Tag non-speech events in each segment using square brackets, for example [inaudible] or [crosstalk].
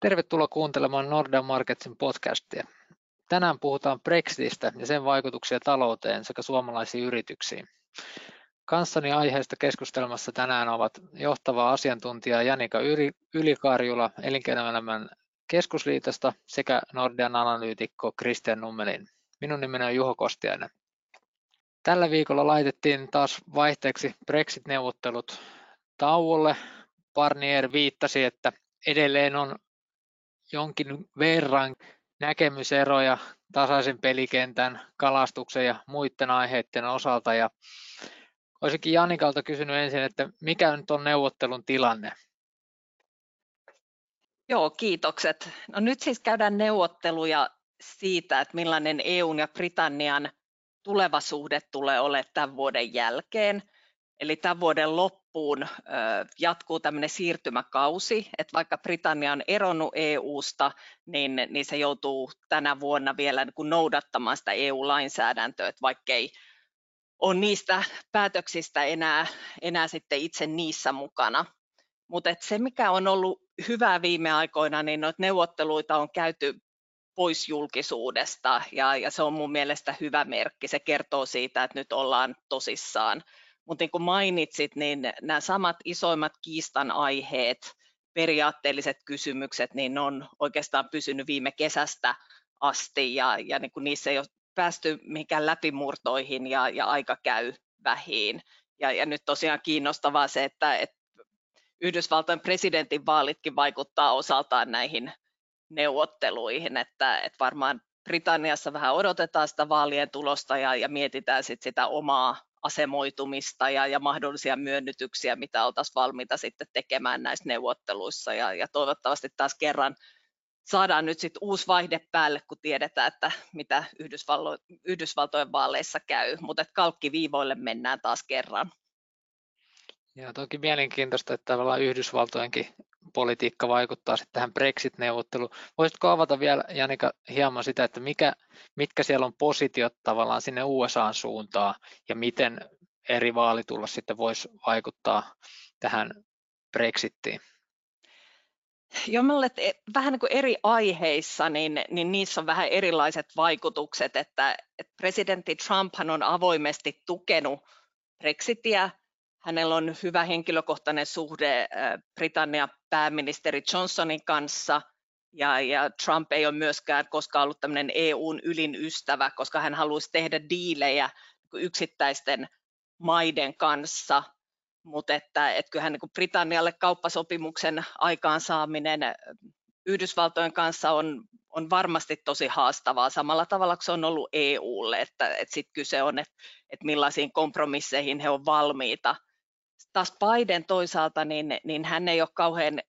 Tervetuloa kuuntelemaan Nordean Marketsin podcastia. Tänään puhutaan Brexitistä ja sen vaikutuksia talouteen sekä suomalaisiin yrityksiin. Kanssani aiheesta keskustelmassa tänään ovat johtava asiantuntija Janika Ylikarjula Elinkeinoelämän keskusliitosta sekä Nordean analyytikko Christian Nummelin. Minun nimeni on Juho Kostiainen. Tällä viikolla laitettiin taas vaihteeksi Brexit-neuvottelut tauolle. Barnier viittasi, että edelleen on jonkin verran näkemyseroja tasaisen pelikentän, kalastuksen ja muiden aiheiden osalta. Ja olisinkin Janikalta kysynyt ensin, että mikä nyt on neuvottelun tilanne? Joo, kiitokset. No nyt siis käydään neuvotteluja siitä, että millainen EUn ja Britannian tuleva suhde tulee olemaan tämän vuoden jälkeen. Eli tämän vuoden loppuun jatkuu tämmöinen siirtymäkausi, että vaikka Britannia on eronnut EU-sta, niin, niin se joutuu tänä vuonna vielä niin kuin noudattamaan sitä EU-lainsäädäntöä, että vaikkei ole niistä päätöksistä enää, enää sitten itse niissä mukana. Mutta se, mikä on ollut hyvää viime aikoina, niin noita neuvotteluita on käyty pois julkisuudesta ja, ja se on mun mielestä hyvä merkki. Se kertoo siitä, että nyt ollaan tosissaan. Mutta niin kuin mainitsit, niin nämä samat isoimmat kiistan aiheet, periaatteelliset kysymykset, niin ne on oikeastaan pysynyt viime kesästä asti ja, ja niin kuin niissä ei ole päästy mihinkään läpimurtoihin ja, ja aika käy vähiin. Ja, ja nyt tosiaan kiinnostavaa se, että, että Yhdysvaltojen presidentin vaalitkin vaikuttaa osaltaan näihin neuvotteluihin, että, että varmaan Britanniassa vähän odotetaan sitä vaalien tulosta ja, ja mietitään sit sitä omaa asemoitumista ja, ja mahdollisia myönnytyksiä, mitä oltaisiin valmiita sitten tekemään näissä neuvotteluissa ja, ja toivottavasti taas kerran saadaan nyt sitten uusi vaihde päälle, kun tiedetään, että mitä Yhdysvallo- Yhdysvaltojen vaaleissa käy, mutta kalkkiviivoille mennään taas kerran. Ja toki mielenkiintoista, että tavallaan Yhdysvaltojenkin politiikka vaikuttaa sitten tähän Brexit-neuvotteluun. Voisitko avata vielä, Janika, hieman sitä, että mikä, mitkä siellä on positiot tavallaan sinne USAn suuntaan ja miten eri vaalitulos sitten voisi vaikuttaa tähän Brexittiin? Joo, mä luulen, että vähän niin kuin eri aiheissa, niin, niin niissä on vähän erilaiset vaikutukset, että, että presidentti Trump on avoimesti tukenut Brexitia, Hänellä on hyvä henkilökohtainen suhde Britannian pääministeri Johnsonin kanssa, ja, ja Trump ei ole myöskään koskaan ollut tämmöinen EUn ylin ystävä, koska hän haluaisi tehdä diilejä yksittäisten maiden kanssa, mutta että, että kyllähän niin Britannialle kauppasopimuksen aikaansaaminen Yhdysvaltojen kanssa on, on varmasti tosi haastavaa. Samalla tavalla kuin se on ollut EUlle, että, että sitten kyse on, että, että millaisiin kompromisseihin he ovat valmiita – taas Biden toisaalta, niin, niin hän ei ole kauhean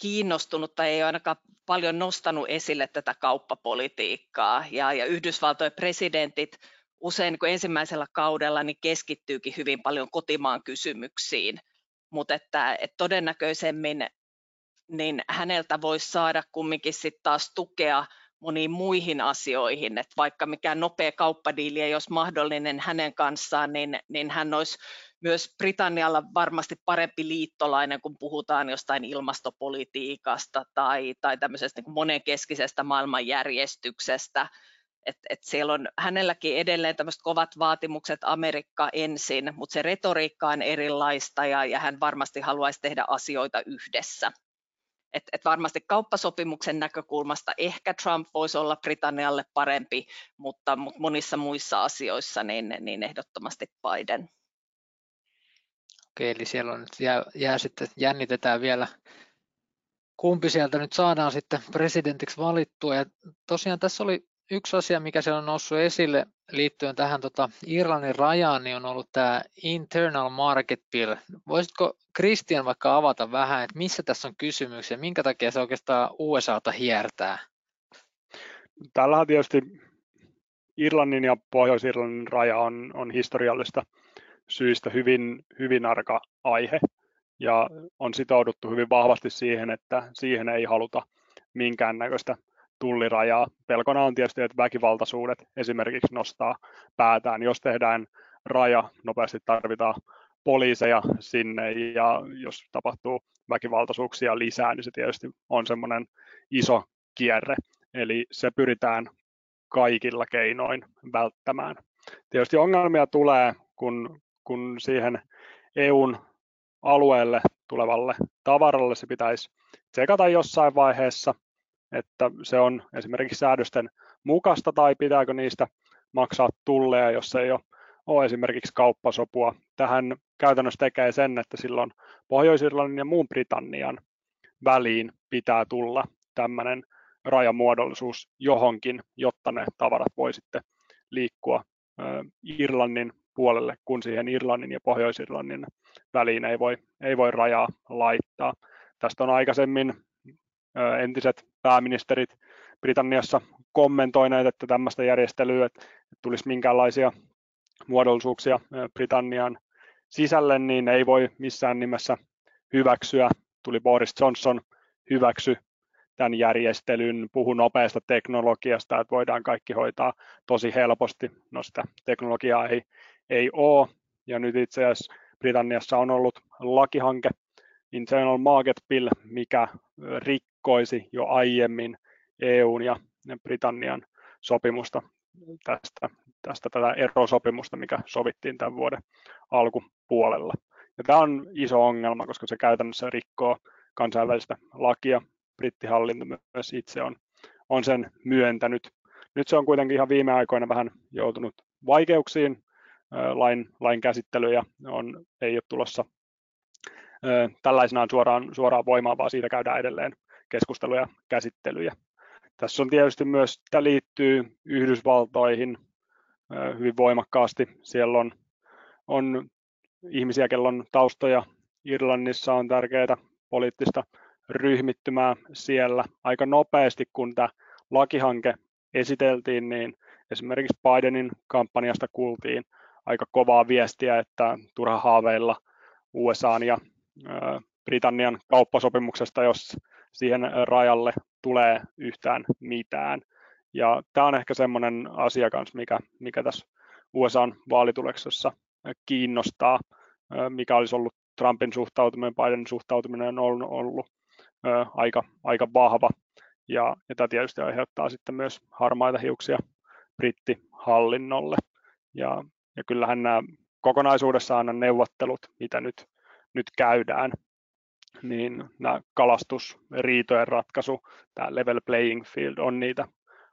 kiinnostunut tai ei ole ainakaan paljon nostanut esille tätä kauppapolitiikkaa. Ja, ja Yhdysvaltojen presidentit usein niin ensimmäisellä kaudella niin keskittyykin hyvin paljon kotimaan kysymyksiin, mutta että, että todennäköisemmin niin häneltä voisi saada kumminkin sitten taas tukea moniin muihin asioihin, että vaikka mikään nopea kauppadiili ei olisi mahdollinen hänen kanssaan, niin, niin hän olisi myös Britannialla varmasti parempi liittolainen, kun puhutaan jostain ilmastopolitiikasta tai, tai tämmöisestä niin monenkeskisestä maailmanjärjestyksestä. Et, et siellä on hänelläkin edelleen tämmöiset kovat vaatimukset Amerikka ensin, mutta se retoriikka on erilaista ja, ja hän varmasti haluaisi tehdä asioita yhdessä. Et, et varmasti kauppasopimuksen näkökulmasta ehkä Trump voisi olla Britannialle parempi, mutta, mutta monissa muissa asioissa niin, niin ehdottomasti Biden. Okei, eli siellä on nyt jää, jää sitten, jännitetään vielä, kumpi sieltä nyt saadaan sitten presidentiksi valittua. Ja tosiaan tässä oli yksi asia, mikä siellä on noussut esille liittyen tähän tota Irlannin rajaan, niin on ollut tämä Internal Market Bill. Voisitko Christian vaikka avata vähän, että missä tässä on kysymys ja minkä takia se oikeastaan USAta hiertää? Tällä tietysti Irlannin ja Pohjois-Irlannin raja on, on historiallista syistä hyvin, hyvin arka aihe ja on sitouduttu hyvin vahvasti siihen, että siihen ei haluta minkäännäköistä tullirajaa. Pelkona on tietysti, että väkivaltaisuudet esimerkiksi nostaa päätään. Jos tehdään raja, nopeasti tarvitaan poliiseja sinne ja jos tapahtuu väkivaltaisuuksia lisää, niin se tietysti on semmoinen iso kierre. Eli se pyritään kaikilla keinoin välttämään. Tietysti ongelmia tulee, kun, kun siihen EUn alueelle tulevalle tavaralle se pitäisi tsekata jossain vaiheessa, että se on esimerkiksi säädösten mukasta tai pitääkö niistä maksaa tulleja, jos ei ole, ole esimerkiksi kauppasopua. Tähän käytännössä tekee sen, että silloin Pohjois-Irlannin ja muun Britannian väliin pitää tulla tämmöinen rajamuodollisuus johonkin, jotta ne tavarat voi sitten liikkua Irlannin puolelle, kun siihen Irlannin ja Pohjois-Irlannin väliin ei voi, ei voi rajaa laittaa. Tästä on aikaisemmin entiset pääministerit Britanniassa kommentoineet, että tämmöistä järjestelyä, että tulisi minkäänlaisia muodollisuuksia Britannian sisälle, niin ei voi missään nimessä hyväksyä. Tuli Boris Johnson hyväksy tämän järjestelyn, puhu nopeasta teknologiasta, että voidaan kaikki hoitaa tosi helposti. No sitä teknologiaa ei, ei ole, ja nyt itse asiassa Britanniassa on ollut lakihanke Internal Market Bill, mikä rikkoisi jo aiemmin EUn ja Britannian sopimusta tästä, tästä tätä erosopimusta, mikä sovittiin tämän vuoden alkupuolella. Ja tämä on iso ongelma, koska se käytännössä rikkoo kansainvälistä lakia. Brittihallinto myös itse on, on sen myöntänyt. Nyt se on kuitenkin ihan viime aikoina vähän joutunut vaikeuksiin. Lain, lain käsittelyjä on, ei ole tulossa tällaisenaan suoraan, suoraan voimaan, vaan siitä käydään edelleen keskusteluja ja käsittelyjä. Tässä on tietysti myös, tämä liittyy Yhdysvaltoihin hyvin voimakkaasti. Siellä on, on ihmisiä, kellon taustoja Irlannissa on tärkeää poliittista ryhmittymää siellä. Aika nopeasti, kun tämä lakihanke esiteltiin, niin esimerkiksi Bidenin kampanjasta kuultiin aika kovaa viestiä, että turha haaveilla USA ja Britannian kauppasopimuksesta, jos siihen rajalle tulee yhtään mitään. Ja tämä on ehkä semmoinen asia kanssa, mikä, mikä tässä USAn vaalituleksessa kiinnostaa, mikä olisi ollut Trumpin suhtautuminen, Bidenin suhtautuminen on ollut, ollut aika, aika vahva. Ja, ja tämä tietysti aiheuttaa sitten myös harmaita hiuksia brittihallinnolle. Ja, ja kyllähän nämä kokonaisuudessaan nämä neuvottelut, mitä nyt, nyt käydään, niin nämä kalastusriitojen ratkaisu, tämä level playing field on niitä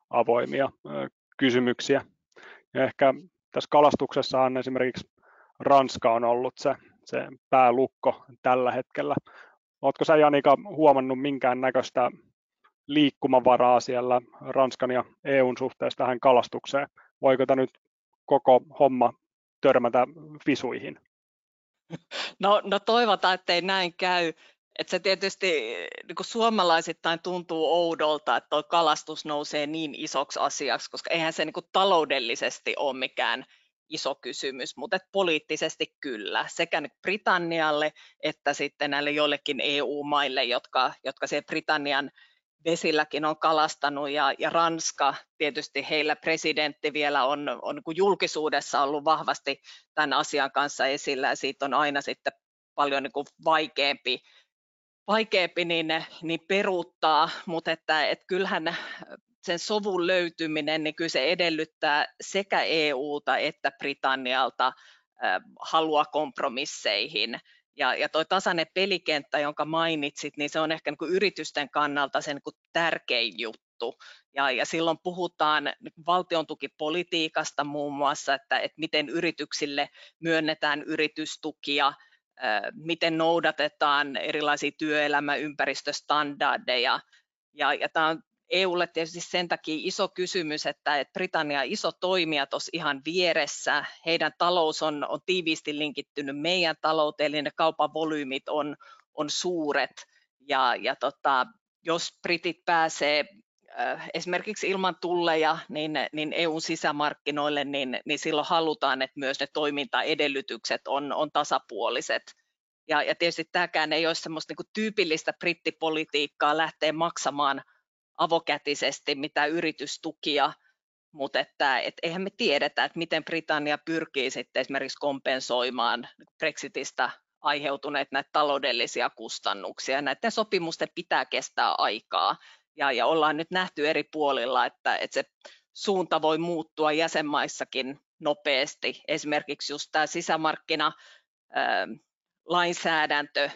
avoimia kysymyksiä. Ja ehkä tässä kalastuksessa on esimerkiksi Ranska on ollut se, se päälukko tällä hetkellä. Oletko sä Janika huomannut minkään näköistä liikkumavaraa siellä Ranskan ja EUn suhteessa tähän kalastukseen? Voiko tämä nyt koko homma törmätä fisuihin? No, no toivotaan, ettei näin käy. Et se tietysti niin suomalaisittain tuntuu oudolta, että tuo kalastus nousee niin isoksi asiaksi, koska eihän se niin taloudellisesti ole mikään iso kysymys, mutta et poliittisesti kyllä, sekä Britannialle että sitten näille joillekin EU-maille, jotka, jotka se Britannian vesilläkin on kalastanut ja, ja Ranska, tietysti heillä presidentti vielä on, on niin julkisuudessa ollut vahvasti tämän asian kanssa esillä ja siitä on aina sitten paljon niin vaikeampi, vaikeampi niin, niin peruuttaa, mutta että, että kyllähän sen sovun löytyminen, niin kyllä se edellyttää sekä EUta että Britannialta halua kompromisseihin. Ja, ja tuo tasainen pelikenttä, jonka mainitsit, niin se on ehkä niin yritysten kannalta sen niin tärkein juttu. Ja, ja silloin puhutaan niin valtion tukipolitiikasta muun muassa, että, että miten yrityksille myönnetään yritystukia, miten noudatetaan erilaisia työelämäympäristöstandardeja. Ja, ja tämä on EUlle tietysti sen takia iso kysymys, että, Britannia iso toimija tuossa ihan vieressä, heidän talous on, on tiiviisti linkittynyt meidän talouteen, eli ne kaupan volyymit on, on suuret, ja, ja tota, jos britit pääsee äh, esimerkiksi ilman tulleja niin, niin EUn sisämarkkinoille, niin, niin silloin halutaan, että myös ne toimintaedellytykset on, on tasapuoliset. Ja, ja tietysti tämäkään ei ole semmoista niin tyypillistä brittipolitiikkaa lähteä maksamaan avokätisesti mitä yritystukia mutta että et eihän me tiedetä, että miten Britannia pyrkii sitten esimerkiksi kompensoimaan Brexitistä aiheutuneet näitä taloudellisia kustannuksia. Näiden sopimusten pitää kestää aikaa ja, ja ollaan nyt nähty eri puolilla, että, että se suunta voi muuttua jäsenmaissakin nopeasti. Esimerkiksi just tämä sisämarkkina lainsäädäntö,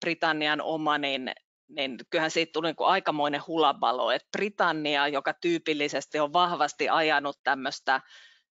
Britannian oma, niin, niin kyllähän siitä tuli niin kuin aikamoinen hulabalo, että Britannia, joka tyypillisesti on vahvasti ajanut tämmöistä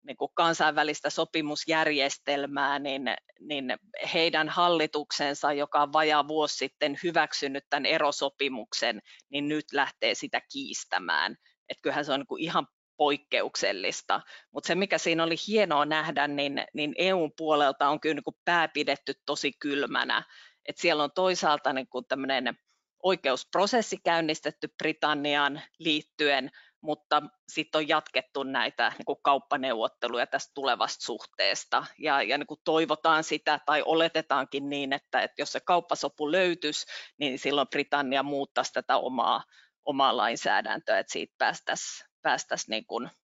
niin kuin kansainvälistä sopimusjärjestelmää, niin, niin heidän hallituksensa, joka on vajaa vuosi sitten hyväksynyt tämän erosopimuksen, niin nyt lähtee sitä kiistämään. Että kyllähän se on niin kuin ihan poikkeuksellista. Mutta se, mikä siinä oli hienoa nähdä, niin, niin EUn puolelta on kyllä niin kuin pää pidetty tosi kylmänä. Et siellä on toisaalta niin kuin tämmöinen oikeusprosessi käynnistetty Britanniaan liittyen, mutta sitten on jatkettu näitä niin kuin kauppaneuvotteluja tästä tulevasta suhteesta. Ja, ja niin kuin toivotaan sitä tai oletetaankin niin, että, että jos se kauppasopu löytyisi, niin silloin Britannia muuttaisi tätä omaa, omaa lainsäädäntöä, että siitä päästäisiin päästäisi niin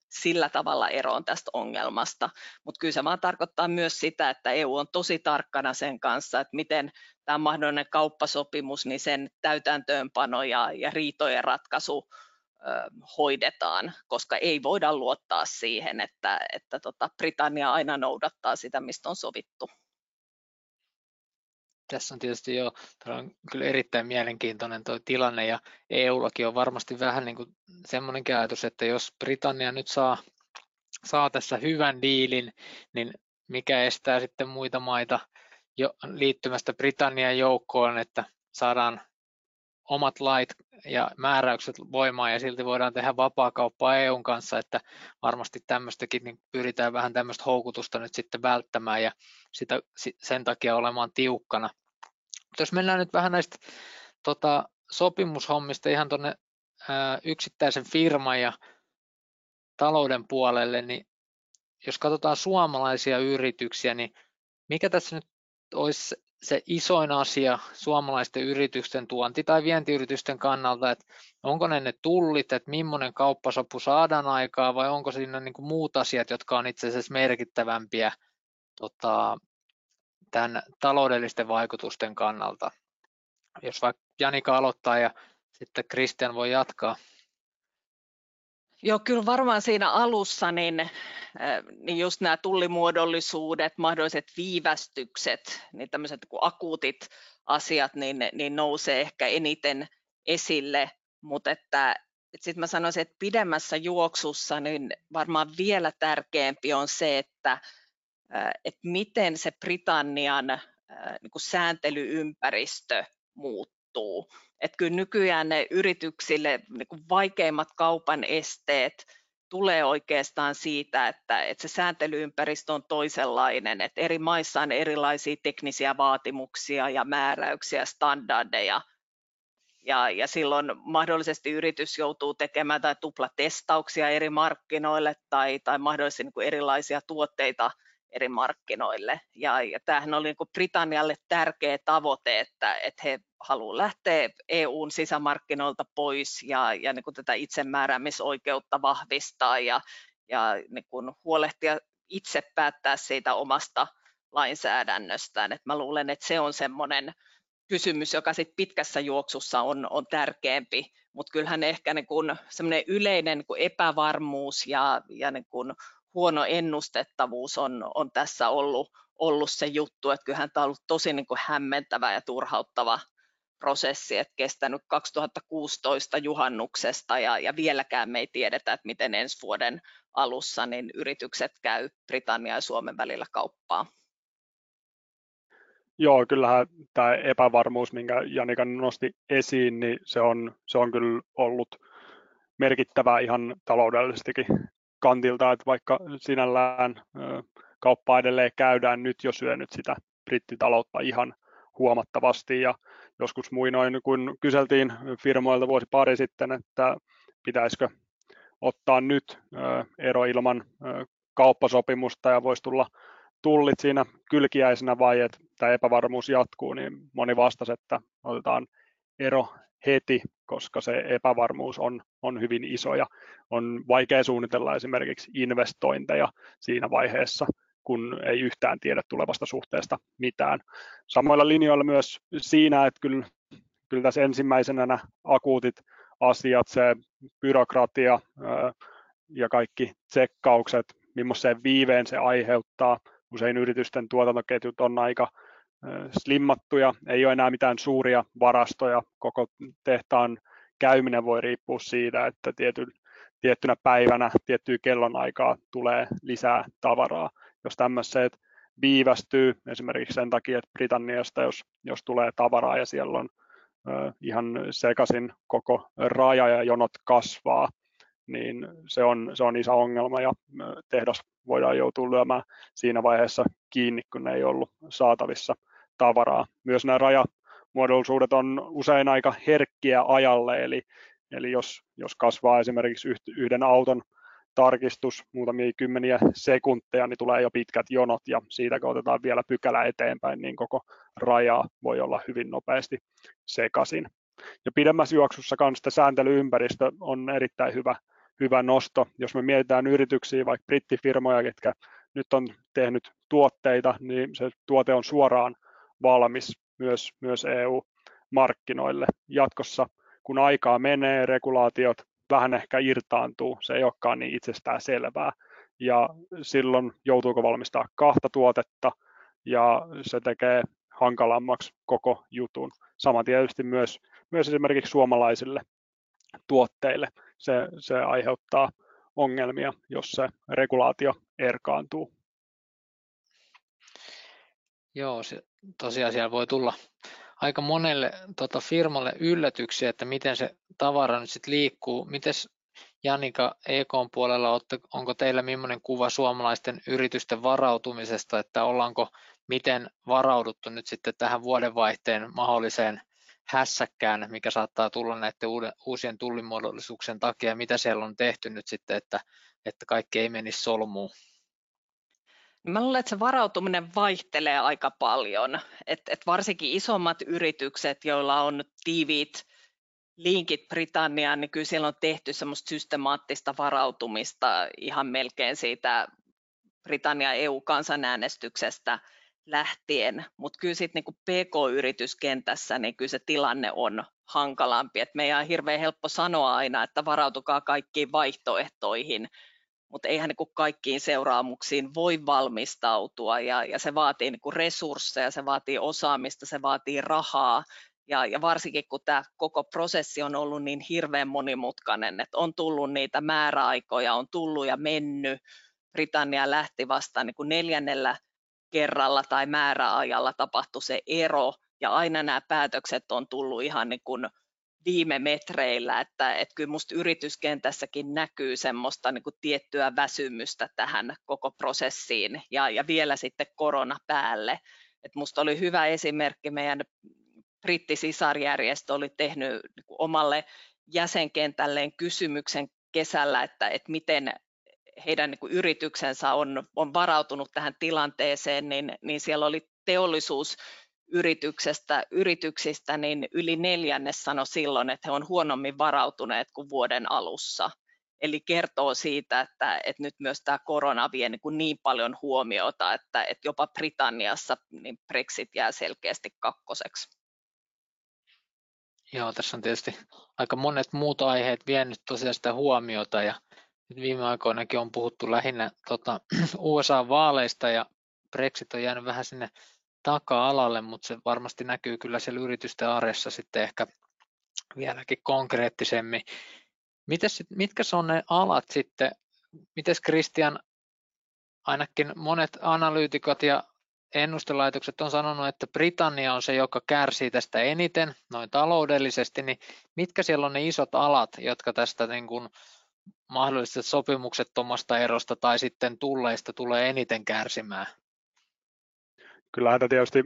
sillä tavalla eroon tästä ongelmasta. Mutta kyllä se vaan tarkoittaa myös sitä, että EU on tosi tarkkana sen kanssa, että miten tämä mahdollinen kauppasopimus, niin sen täytäntöönpano ja, ja riitojen ratkaisu hoidetaan, koska ei voida luottaa siihen, että, että tota Britannia aina noudattaa sitä, mistä on sovittu. Tässä on tietysti jo on kyllä erittäin mielenkiintoinen tuo tilanne ja EUllakin on varmasti vähän niin kuin semmoinen ajatus, että jos Britannia nyt saa, saa tässä hyvän diilin, niin mikä estää sitten muita maita jo liittymästä Britannian joukkoon, että saadaan omat lait ja määräykset voimaan ja silti voidaan tehdä vapaakauppaa EUn kanssa, että varmasti tämmöistäkin niin pyritään vähän tämmöistä houkutusta nyt sitten välttämään ja sitä, sen takia olemaan tiukkana. Mutta jos mennään nyt vähän näistä tota, sopimushommista ihan tuonne yksittäisen firman ja talouden puolelle, niin jos katsotaan suomalaisia yrityksiä, niin mikä tässä nyt olisi se isoin asia suomalaisten yritysten tuonti- tai vientiyritysten kannalta, että onko ne ne tullit, että millainen kauppasopu saadaan aikaa vai onko siinä niin kuin muut asiat, jotka on itse asiassa merkittävämpiä tota, tämän taloudellisten vaikutusten kannalta. Jos vaikka Janika aloittaa ja sitten Christian voi jatkaa. Joo, kyllä varmaan siinä alussa niin, äh, niin just nämä tullimuodollisuudet, mahdolliset viivästykset, niin tämmöiset kuin akuutit asiat, niin, niin nousee ehkä eniten esille, mutta että, sitten mä sanoisin, että pidemmässä juoksussa niin varmaan vielä tärkeämpi on se, että, äh, että miten se Britannian äh, niin kuin sääntelyympäristö muuttuu. Että kyllä nykyään ne yrityksille niin kuin vaikeimmat kaupan esteet tulee oikeastaan siitä, että, että se sääntelyympäristö on toisenlainen, että eri maissa on erilaisia teknisiä vaatimuksia ja määräyksiä, standardeja, ja, ja silloin mahdollisesti yritys joutuu tekemään tai tuplatestauksia eri markkinoille tai, tai mahdollisesti niin kuin erilaisia tuotteita eri markkinoille. Ja, ja tämähän oli niin Britannialle tärkeä tavoite, että, että he haluavat lähteä EUn sisämarkkinoilta pois ja, ja niin tätä itsemääräämisoikeutta vahvistaa ja, ja niin huolehtia itse päättää siitä omasta lainsäädännöstään. Et mä luulen, että se on semmoinen kysymys, joka sit pitkässä juoksussa on, on tärkeämpi, mutta kyllähän ehkä niin kun yleinen niin epävarmuus ja, ja niin huono ennustettavuus on, on tässä ollut, ollut se juttu, että kyllähän tämä on ollut tosi niin kuin hämmentävä ja turhauttava prosessi, että kestänyt 2016 juhannuksesta ja, ja vieläkään me ei tiedetä, että miten ensi vuoden alussa niin yritykset käy Britannia ja Suomen välillä kauppaa. Joo, kyllähän tämä epävarmuus, minkä Janika nosti esiin, niin se on, se on kyllä ollut merkittävää ihan taloudellisestikin kantilta, että vaikka sinällään kauppa edelleen käydään nyt jo syönyt sitä brittitaloutta ihan huomattavasti. Ja joskus muinoin, kun kyseltiin firmoilta vuosi pari sitten, että pitäisikö ottaa nyt ero ilman kauppasopimusta ja voisi tulla tullit siinä kylkiäisenä vai että tämä epävarmuus jatkuu, niin moni vastasi, että otetaan ero heti, koska se epävarmuus on, on hyvin iso ja on vaikea suunnitella esimerkiksi investointeja siinä vaiheessa, kun ei yhtään tiedä tulevasta suhteesta mitään. Samoilla linjoilla myös siinä, että kyllä, kyllä tässä ensimmäisenä nämä akuutit asiat, se byrokratia ja kaikki tsekkaukset, millaisen viiveen se aiheuttaa. Usein yritysten tuotantoketjut on aika slimmattuja, ei ole enää mitään suuria varastoja, koko tehtaan käyminen voi riippua siitä, että tiety, tiettynä päivänä tiettyä kellonaikaa tulee lisää tavaraa. Jos tämmöiset viivästyy esimerkiksi sen takia, että Britanniasta, jos, jos tulee tavaraa ja siellä on ö, ihan sekaisin koko raja ja jonot kasvaa, niin se on, se on iso ongelma ja tehdas voidaan joutua lyömään siinä vaiheessa kiinni, kun ne ei ollut saatavissa tavaraa. Myös nämä rajamuodollisuudet on usein aika herkkiä ajalle, eli, eli jos, jos kasvaa esimerkiksi yhden auton tarkistus muutamia kymmeniä sekunteja, niin tulee jo pitkät jonot ja siitä kun otetaan vielä pykälä eteenpäin, niin koko raja voi olla hyvin nopeasti sekaisin. Ja pidemmässä juoksussa kanssa sääntelyympäristö on erittäin hyvä, hyvä nosto. Jos me mietitään yrityksiä, vaikka brittifirmoja, jotka nyt on tehnyt tuotteita, niin se tuote on suoraan valmis myös, myös EU-markkinoille. Jatkossa, kun aikaa menee, regulaatiot vähän ehkä irtaantuu, se ei olekaan niin itsestään selvää. Ja silloin joutuuko valmistaa kahta tuotetta, ja se tekee hankalammaksi koko jutun. Sama tietysti myös, myös esimerkiksi suomalaisille tuotteille. Se, se aiheuttaa ongelmia, jos se regulaatio erkaantuu. Joo, se, tosiaan siellä voi tulla aika monelle tota, firmalle yllätyksiä, että miten se tavara nyt sitten liikkuu. Mites Janika EK puolella, onko teillä millainen kuva suomalaisten yritysten varautumisesta, että ollaanko miten varauduttu nyt sitten tähän vuodenvaihteen mahdolliseen hässäkkään, mikä saattaa tulla näiden uusien tullimuodollisuuksien takia, mitä siellä on tehty nyt sitten, että, että kaikki ei menisi solmuun? Mä luulen, että se varautuminen vaihtelee aika paljon, et, et varsinkin isommat yritykset, joilla on tiiviit linkit Britanniaan, niin kyllä siellä on tehty semmoista systemaattista varautumista ihan melkein siitä Britannian EU-kansanäänestyksestä lähtien, mutta kyllä sitten niin PK-yrityskentässä niin kyllä se tilanne on hankalampi, että meidän on hirveän helppo sanoa aina, että varautukaa kaikkiin vaihtoehtoihin, mutta eihän niin kaikkiin seuraamuksiin voi valmistautua. Ja, ja se vaatii niin resursseja, se vaatii osaamista, se vaatii rahaa. Ja, ja varsinkin kun tämä koko prosessi on ollut niin hirveän monimutkainen, että on tullut niitä määräaikoja, on tullut ja mennyt, Britannia lähti vasta niin kuin neljännellä kerralla tai määräajalla tapahtui se ero. Ja aina nämä päätökset on tullut ihan niin kuin viime metreillä, että, että kyllä minusta yrityskentässäkin näkyy semmoista niin tiettyä väsymystä tähän koko prosessiin ja, ja vielä sitten korona päälle. Et musta oli hyvä esimerkki, meidän brittisisarjärjestö oli tehnyt niin kuin omalle jäsenkentälleen kysymyksen kesällä, että, että miten heidän niin kuin yrityksensä on, on varautunut tähän tilanteeseen, niin, niin siellä oli teollisuus yrityksestä, yrityksistä, niin yli neljännes sanoi silloin, että he on huonommin varautuneet kuin vuoden alussa. Eli kertoo siitä, että, että nyt myös tämä korona vie niin, kuin niin paljon huomiota, että, että jopa Britanniassa niin Brexit jää selkeästi kakkoseksi. Joo, tässä on tietysti aika monet muut aiheet vienyt tosiaan sitä huomiota ja nyt viime aikoinakin on puhuttu lähinnä tota, [clears throat] USA-vaaleista ja Brexit on jäänyt vähän sinne taka-alalle, mutta se varmasti näkyy kyllä siellä yritysten arjessa sitten ehkä vieläkin konkreettisemmin. Mites, mitkä on ne alat sitten, miten Christian, ainakin monet analyytikot ja ennustelaitokset on sanonut, että Britannia on se, joka kärsii tästä eniten noin taloudellisesti, niin mitkä siellä on ne isot alat, jotka tästä niin kuin mahdolliset sopimuksettomasta erosta tai sitten tulleista tulee eniten kärsimään? Kyllähän tietysti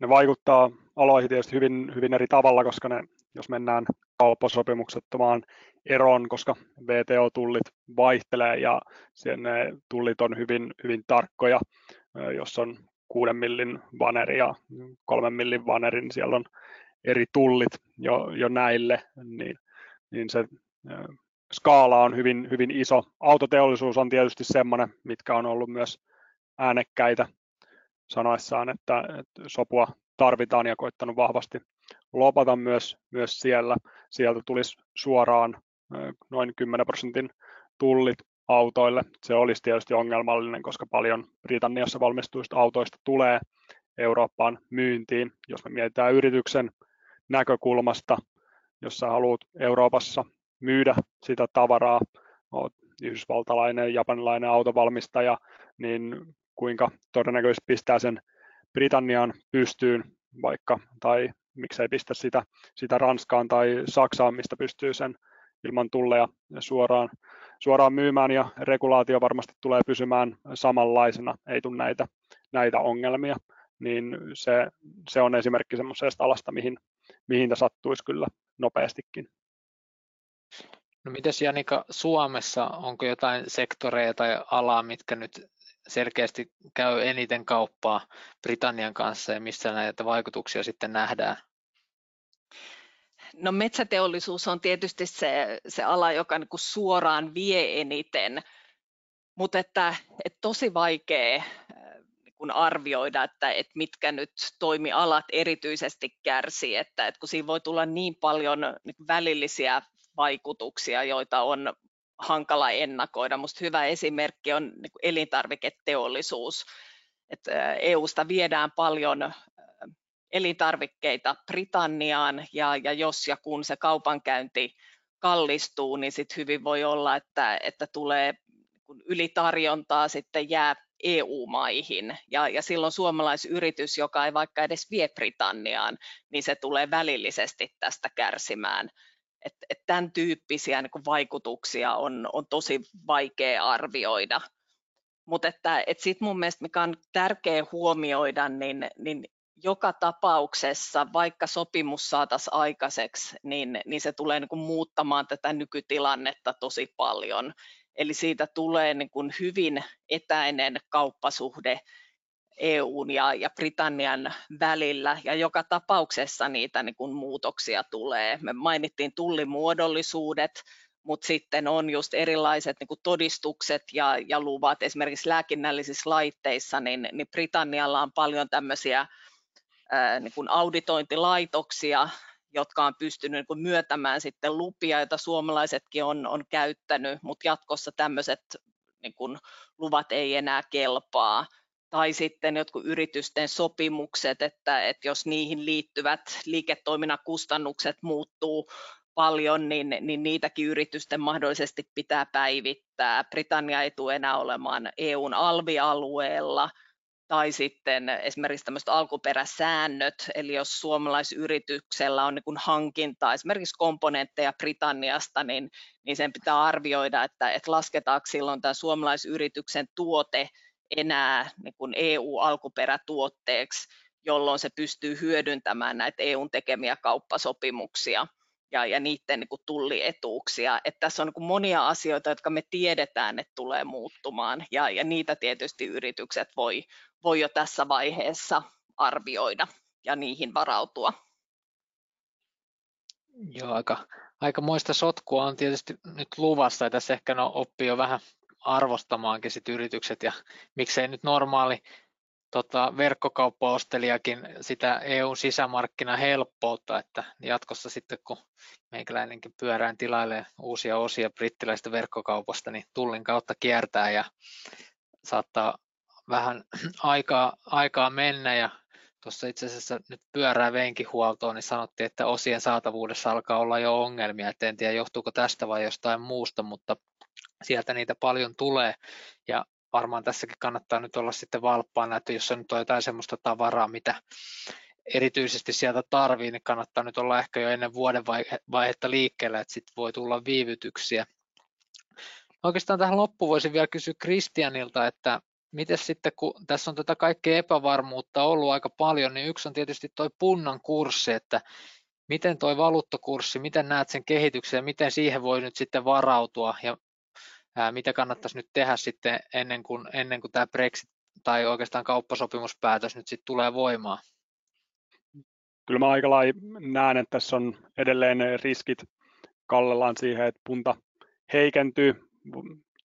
ne vaikuttaa aloihin tietysti hyvin, hyvin eri tavalla, koska ne, jos mennään kauppasopimuksettomaan eroon, koska VTO-tullit vaihtelee ja sen ne tullit on hyvin, hyvin tarkkoja, jos on kuuden millin vaneri ja kolmen millin vaneri, niin siellä on eri tullit jo, jo näille, niin, niin se skaala on hyvin, hyvin iso. Autoteollisuus on tietysti semmoinen, mitkä on ollut myös äänekkäitä sanoessaan, että, että sopua tarvitaan ja koittanut vahvasti lopata myös, myös siellä. Sieltä tulisi suoraan noin 10 prosentin tullit autoille. Se olisi tietysti ongelmallinen, koska paljon Britanniassa valmistuista autoista tulee Eurooppaan myyntiin. Jos me mietitään yrityksen näkökulmasta, jos sä haluat Euroopassa myydä sitä tavaraa, olet yhdysvaltalainen, japanilainen autovalmistaja, niin kuinka todennäköisesti pistää sen Britannian pystyyn vaikka, tai miksei pistä sitä, sitä Ranskaan tai Saksaan, mistä pystyy sen ilman tulleja suoraan, suoraan myymään ja regulaatio varmasti tulee pysymään samanlaisena, ei tule näitä, näitä ongelmia, niin se, se on esimerkki semmoisesta alasta, mihin, mihin sattuisi kyllä nopeastikin. No mites Janika Suomessa, onko jotain sektoreita tai alaa, mitkä nyt selkeästi käy eniten kauppaa Britannian kanssa ja missä näitä vaikutuksia sitten nähdään? No metsäteollisuus on tietysti se, se ala, joka niin kuin suoraan vie eniten, mutta että, että tosi vaikea äh, kun arvioida, että, että mitkä nyt toimialat erityisesti kärsii, että, että kun siinä voi tulla niin paljon niin välillisiä vaikutuksia, joita on hankala ennakoida. Minusta hyvä esimerkki on niin elintarviketeollisuus. Että EUsta viedään paljon elintarvikkeita Britanniaan ja, ja jos ja kun se kaupankäynti kallistuu, niin sitten hyvin voi olla, että, että tulee ylitarjontaa sitten jää EU-maihin ja, ja silloin suomalaisyritys, joka ei vaikka edes vie Britanniaan, niin se tulee välillisesti tästä kärsimään. Et, et tämän tyyppisiä niin vaikutuksia on, on tosi vaikea arvioida. Mutta että et sitten mun mielestä mikä on tärkeä huomioida, niin, niin joka tapauksessa, vaikka sopimus saataisiin aikaiseksi, niin, niin se tulee niin kuin muuttamaan tätä nykytilannetta tosi paljon. Eli siitä tulee niin kuin hyvin etäinen kauppasuhde EUn ja, ja Britannian välillä, ja joka tapauksessa niitä niin kuin muutoksia tulee. Me mainittiin tullimuodollisuudet, mutta sitten on just erilaiset niin kuin todistukset ja, ja luvat, esimerkiksi lääkinnällisissä laitteissa, niin, niin Britannialla on paljon tämmöisiä niin kuin auditointilaitoksia, jotka on pystynyt niin kuin myöntämään sitten lupia, joita suomalaisetkin on, on käyttänyt, mutta jatkossa tämmöiset niin kuin luvat ei enää kelpaa. Tai sitten jotkut yritysten sopimukset, että, että jos niihin liittyvät liiketoiminnan kustannukset muuttuu paljon, niin, niin niitäkin yritysten mahdollisesti pitää päivittää. Britannia ei tule enää olemaan EUn alvialueella, tai sitten esimerkiksi tämmöiset alkuperäsäännöt, eli jos suomalaisyrityksellä on niin hankinta esimerkiksi komponentteja Britanniasta, niin, niin sen pitää arvioida, että, että lasketaanko silloin tämä suomalaisyrityksen tuote enää niin kuin EU-alkuperätuotteeksi, jolloin se pystyy hyödyntämään näitä EUn tekemiä kauppasopimuksia ja, ja niiden niin kuin tullietuuksia. Että tässä on niin kuin monia asioita, jotka me tiedetään, että tulee muuttumaan, ja, ja niitä tietysti yritykset voi, voi jo tässä vaiheessa arvioida ja niihin varautua. Joo, aika, aika muista sotkua on tietysti nyt luvassa, ja tässä ehkä no, oppii jo vähän arvostamaankin sit yritykset, ja [laughs] miksei nyt normaali tota, verkkokauppaostelijakin sitä EUn sisämarkkina helppoutta, että jatkossa sitten kun meikäläinenkin pyörään tilailee uusia osia brittiläistä verkkokaupasta, niin tullin kautta kiertää ja saattaa vähän [clears throat] aikaa, aikaa mennä. Ja tuossa itse asiassa nyt pyörää veinkin huoltoon, niin sanottiin, että osien saatavuudessa alkaa olla jo ongelmia, että en tiedä johtuuko tästä vai jostain muusta, mutta sieltä niitä paljon tulee ja varmaan tässäkin kannattaa nyt olla sitten valppaana, että jos se nyt on jotain sellaista tavaraa, mitä erityisesti sieltä tarvii, niin kannattaa nyt olla ehkä jo ennen vuoden vaihetta liikkeellä, että sitten voi tulla viivytyksiä. Oikeastaan tähän loppuun voisin vielä kysyä Kristianilta, että miten sitten, kun tässä on tätä kaikkea epävarmuutta ollut aika paljon, niin yksi on tietysti tuo punnan kurssi, että miten tuo valuuttakurssi, miten näet sen kehityksen ja miten siihen voi nyt sitten varautua ja ää, mitä kannattaisi nyt tehdä sitten ennen kuin, ennen kuin tämä Brexit tai oikeastaan kauppasopimuspäätös nyt sitten tulee voimaan? kyllä mä aika näen, että tässä on edelleen riskit kallellaan siihen, että punta heikentyy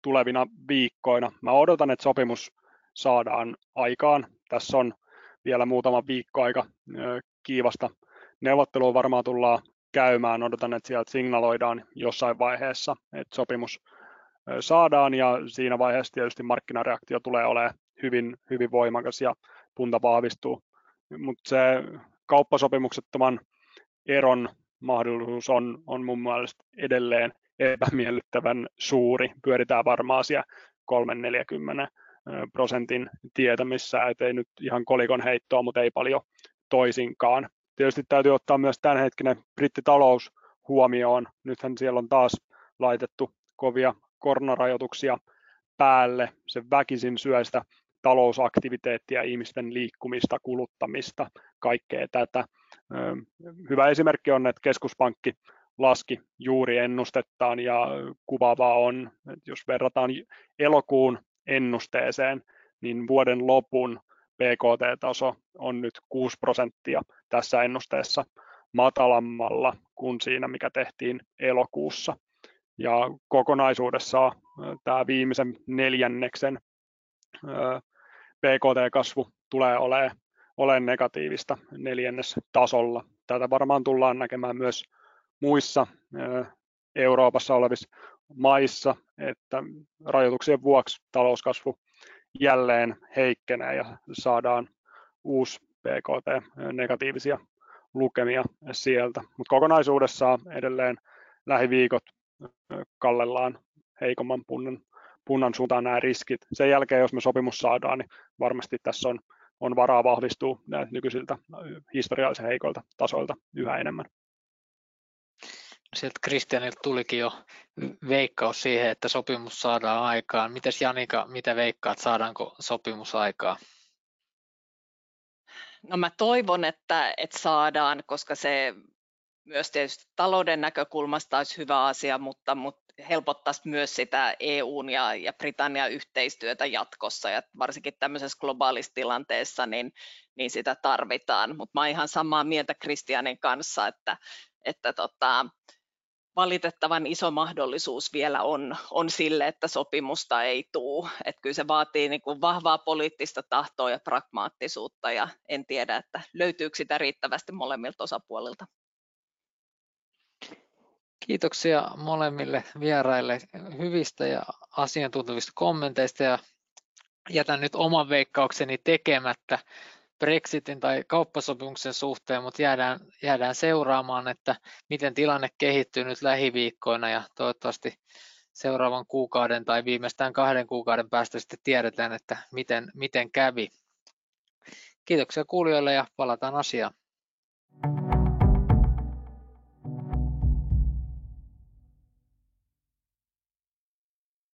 tulevina viikkoina. Mä odotan, että sopimus saadaan aikaan. Tässä on vielä muutama viikko aika kiivasta neuvottelua varmaan tullaan käymään. Odotan, että sieltä signaloidaan jossain vaiheessa, että sopimus saadaan ja siinä vaiheessa tietysti markkinareaktio tulee olemaan hyvin, hyvin voimakas ja punta vahvistuu. Mutta se kauppasopimuksettoman eron mahdollisuus on, on mun mielestä edelleen epämiellyttävän suuri. Pyöritään varmaan siellä 340 prosentin tietämissä, että ei nyt ihan kolikon heittoa, mutta ei paljon toisinkaan. Tietysti täytyy ottaa myös tämänhetkinen brittitalous huomioon. Nythän siellä on taas laitettu kovia koronarajoituksia päälle. Se väkisin syö sitä talousaktiviteettia, ihmisten liikkumista, kuluttamista, kaikkea tätä. Hyvä esimerkki on, että keskuspankki laski juuri ennustettaan ja kuvaavaa on, että jos verrataan elokuun ennusteeseen, niin vuoden lopun BKT-taso on nyt 6 prosenttia tässä ennusteessa matalammalla kuin siinä, mikä tehtiin elokuussa. Ja kokonaisuudessaan tämä viimeisen neljänneksen BKT-kasvu tulee olemaan, olemaan negatiivista neljännes tasolla. Tätä varmaan tullaan näkemään myös muissa Euroopassa olevissa maissa, että rajoituksien vuoksi talouskasvu jälleen heikkenee ja saadaan uusi BKT negatiivisia lukemia sieltä. Mutta kokonaisuudessaan edelleen lähiviikot kallellaan heikomman punnan, punnan suuntaan nämä riskit. Sen jälkeen, jos me sopimus saadaan, niin varmasti tässä on, on varaa vahvistua nykyisiltä historiallisen heikoilta tasoilta yhä enemmän sieltä Kristianilta tulikin jo veikkaus siihen, että sopimus saadaan aikaan. Mites Janika, mitä veikkaat, saadaanko sopimus aikaan? No mä toivon, että, että saadaan, koska se myös tietysti talouden näkökulmasta olisi hyvä asia, mutta, mutta helpottaisi myös sitä EUn ja, ja Britannian yhteistyötä jatkossa ja varsinkin tämmöisessä globaalissa tilanteessa niin, niin sitä tarvitaan. Mutta mä ihan samaa mieltä Kristianin kanssa, että, että tota, valitettavan iso mahdollisuus vielä on, on sille, että sopimusta ei tule. Että kyllä se vaatii niin kuin vahvaa poliittista tahtoa ja pragmaattisuutta ja en tiedä, että löytyykö sitä riittävästi molemmilta osapuolilta. Kiitoksia molemmille vieraille hyvistä ja asiantuntevista kommenteista ja jätän nyt oman veikkaukseni tekemättä. Brexitin tai kauppasopimuksen suhteen, mutta jäädään, jäädään seuraamaan, että miten tilanne kehittyy nyt lähiviikkoina ja toivottavasti seuraavan kuukauden tai viimeistään kahden kuukauden päästä sitten tiedetään, että miten, miten kävi. Kiitoksia kuulijoille ja palataan asiaan.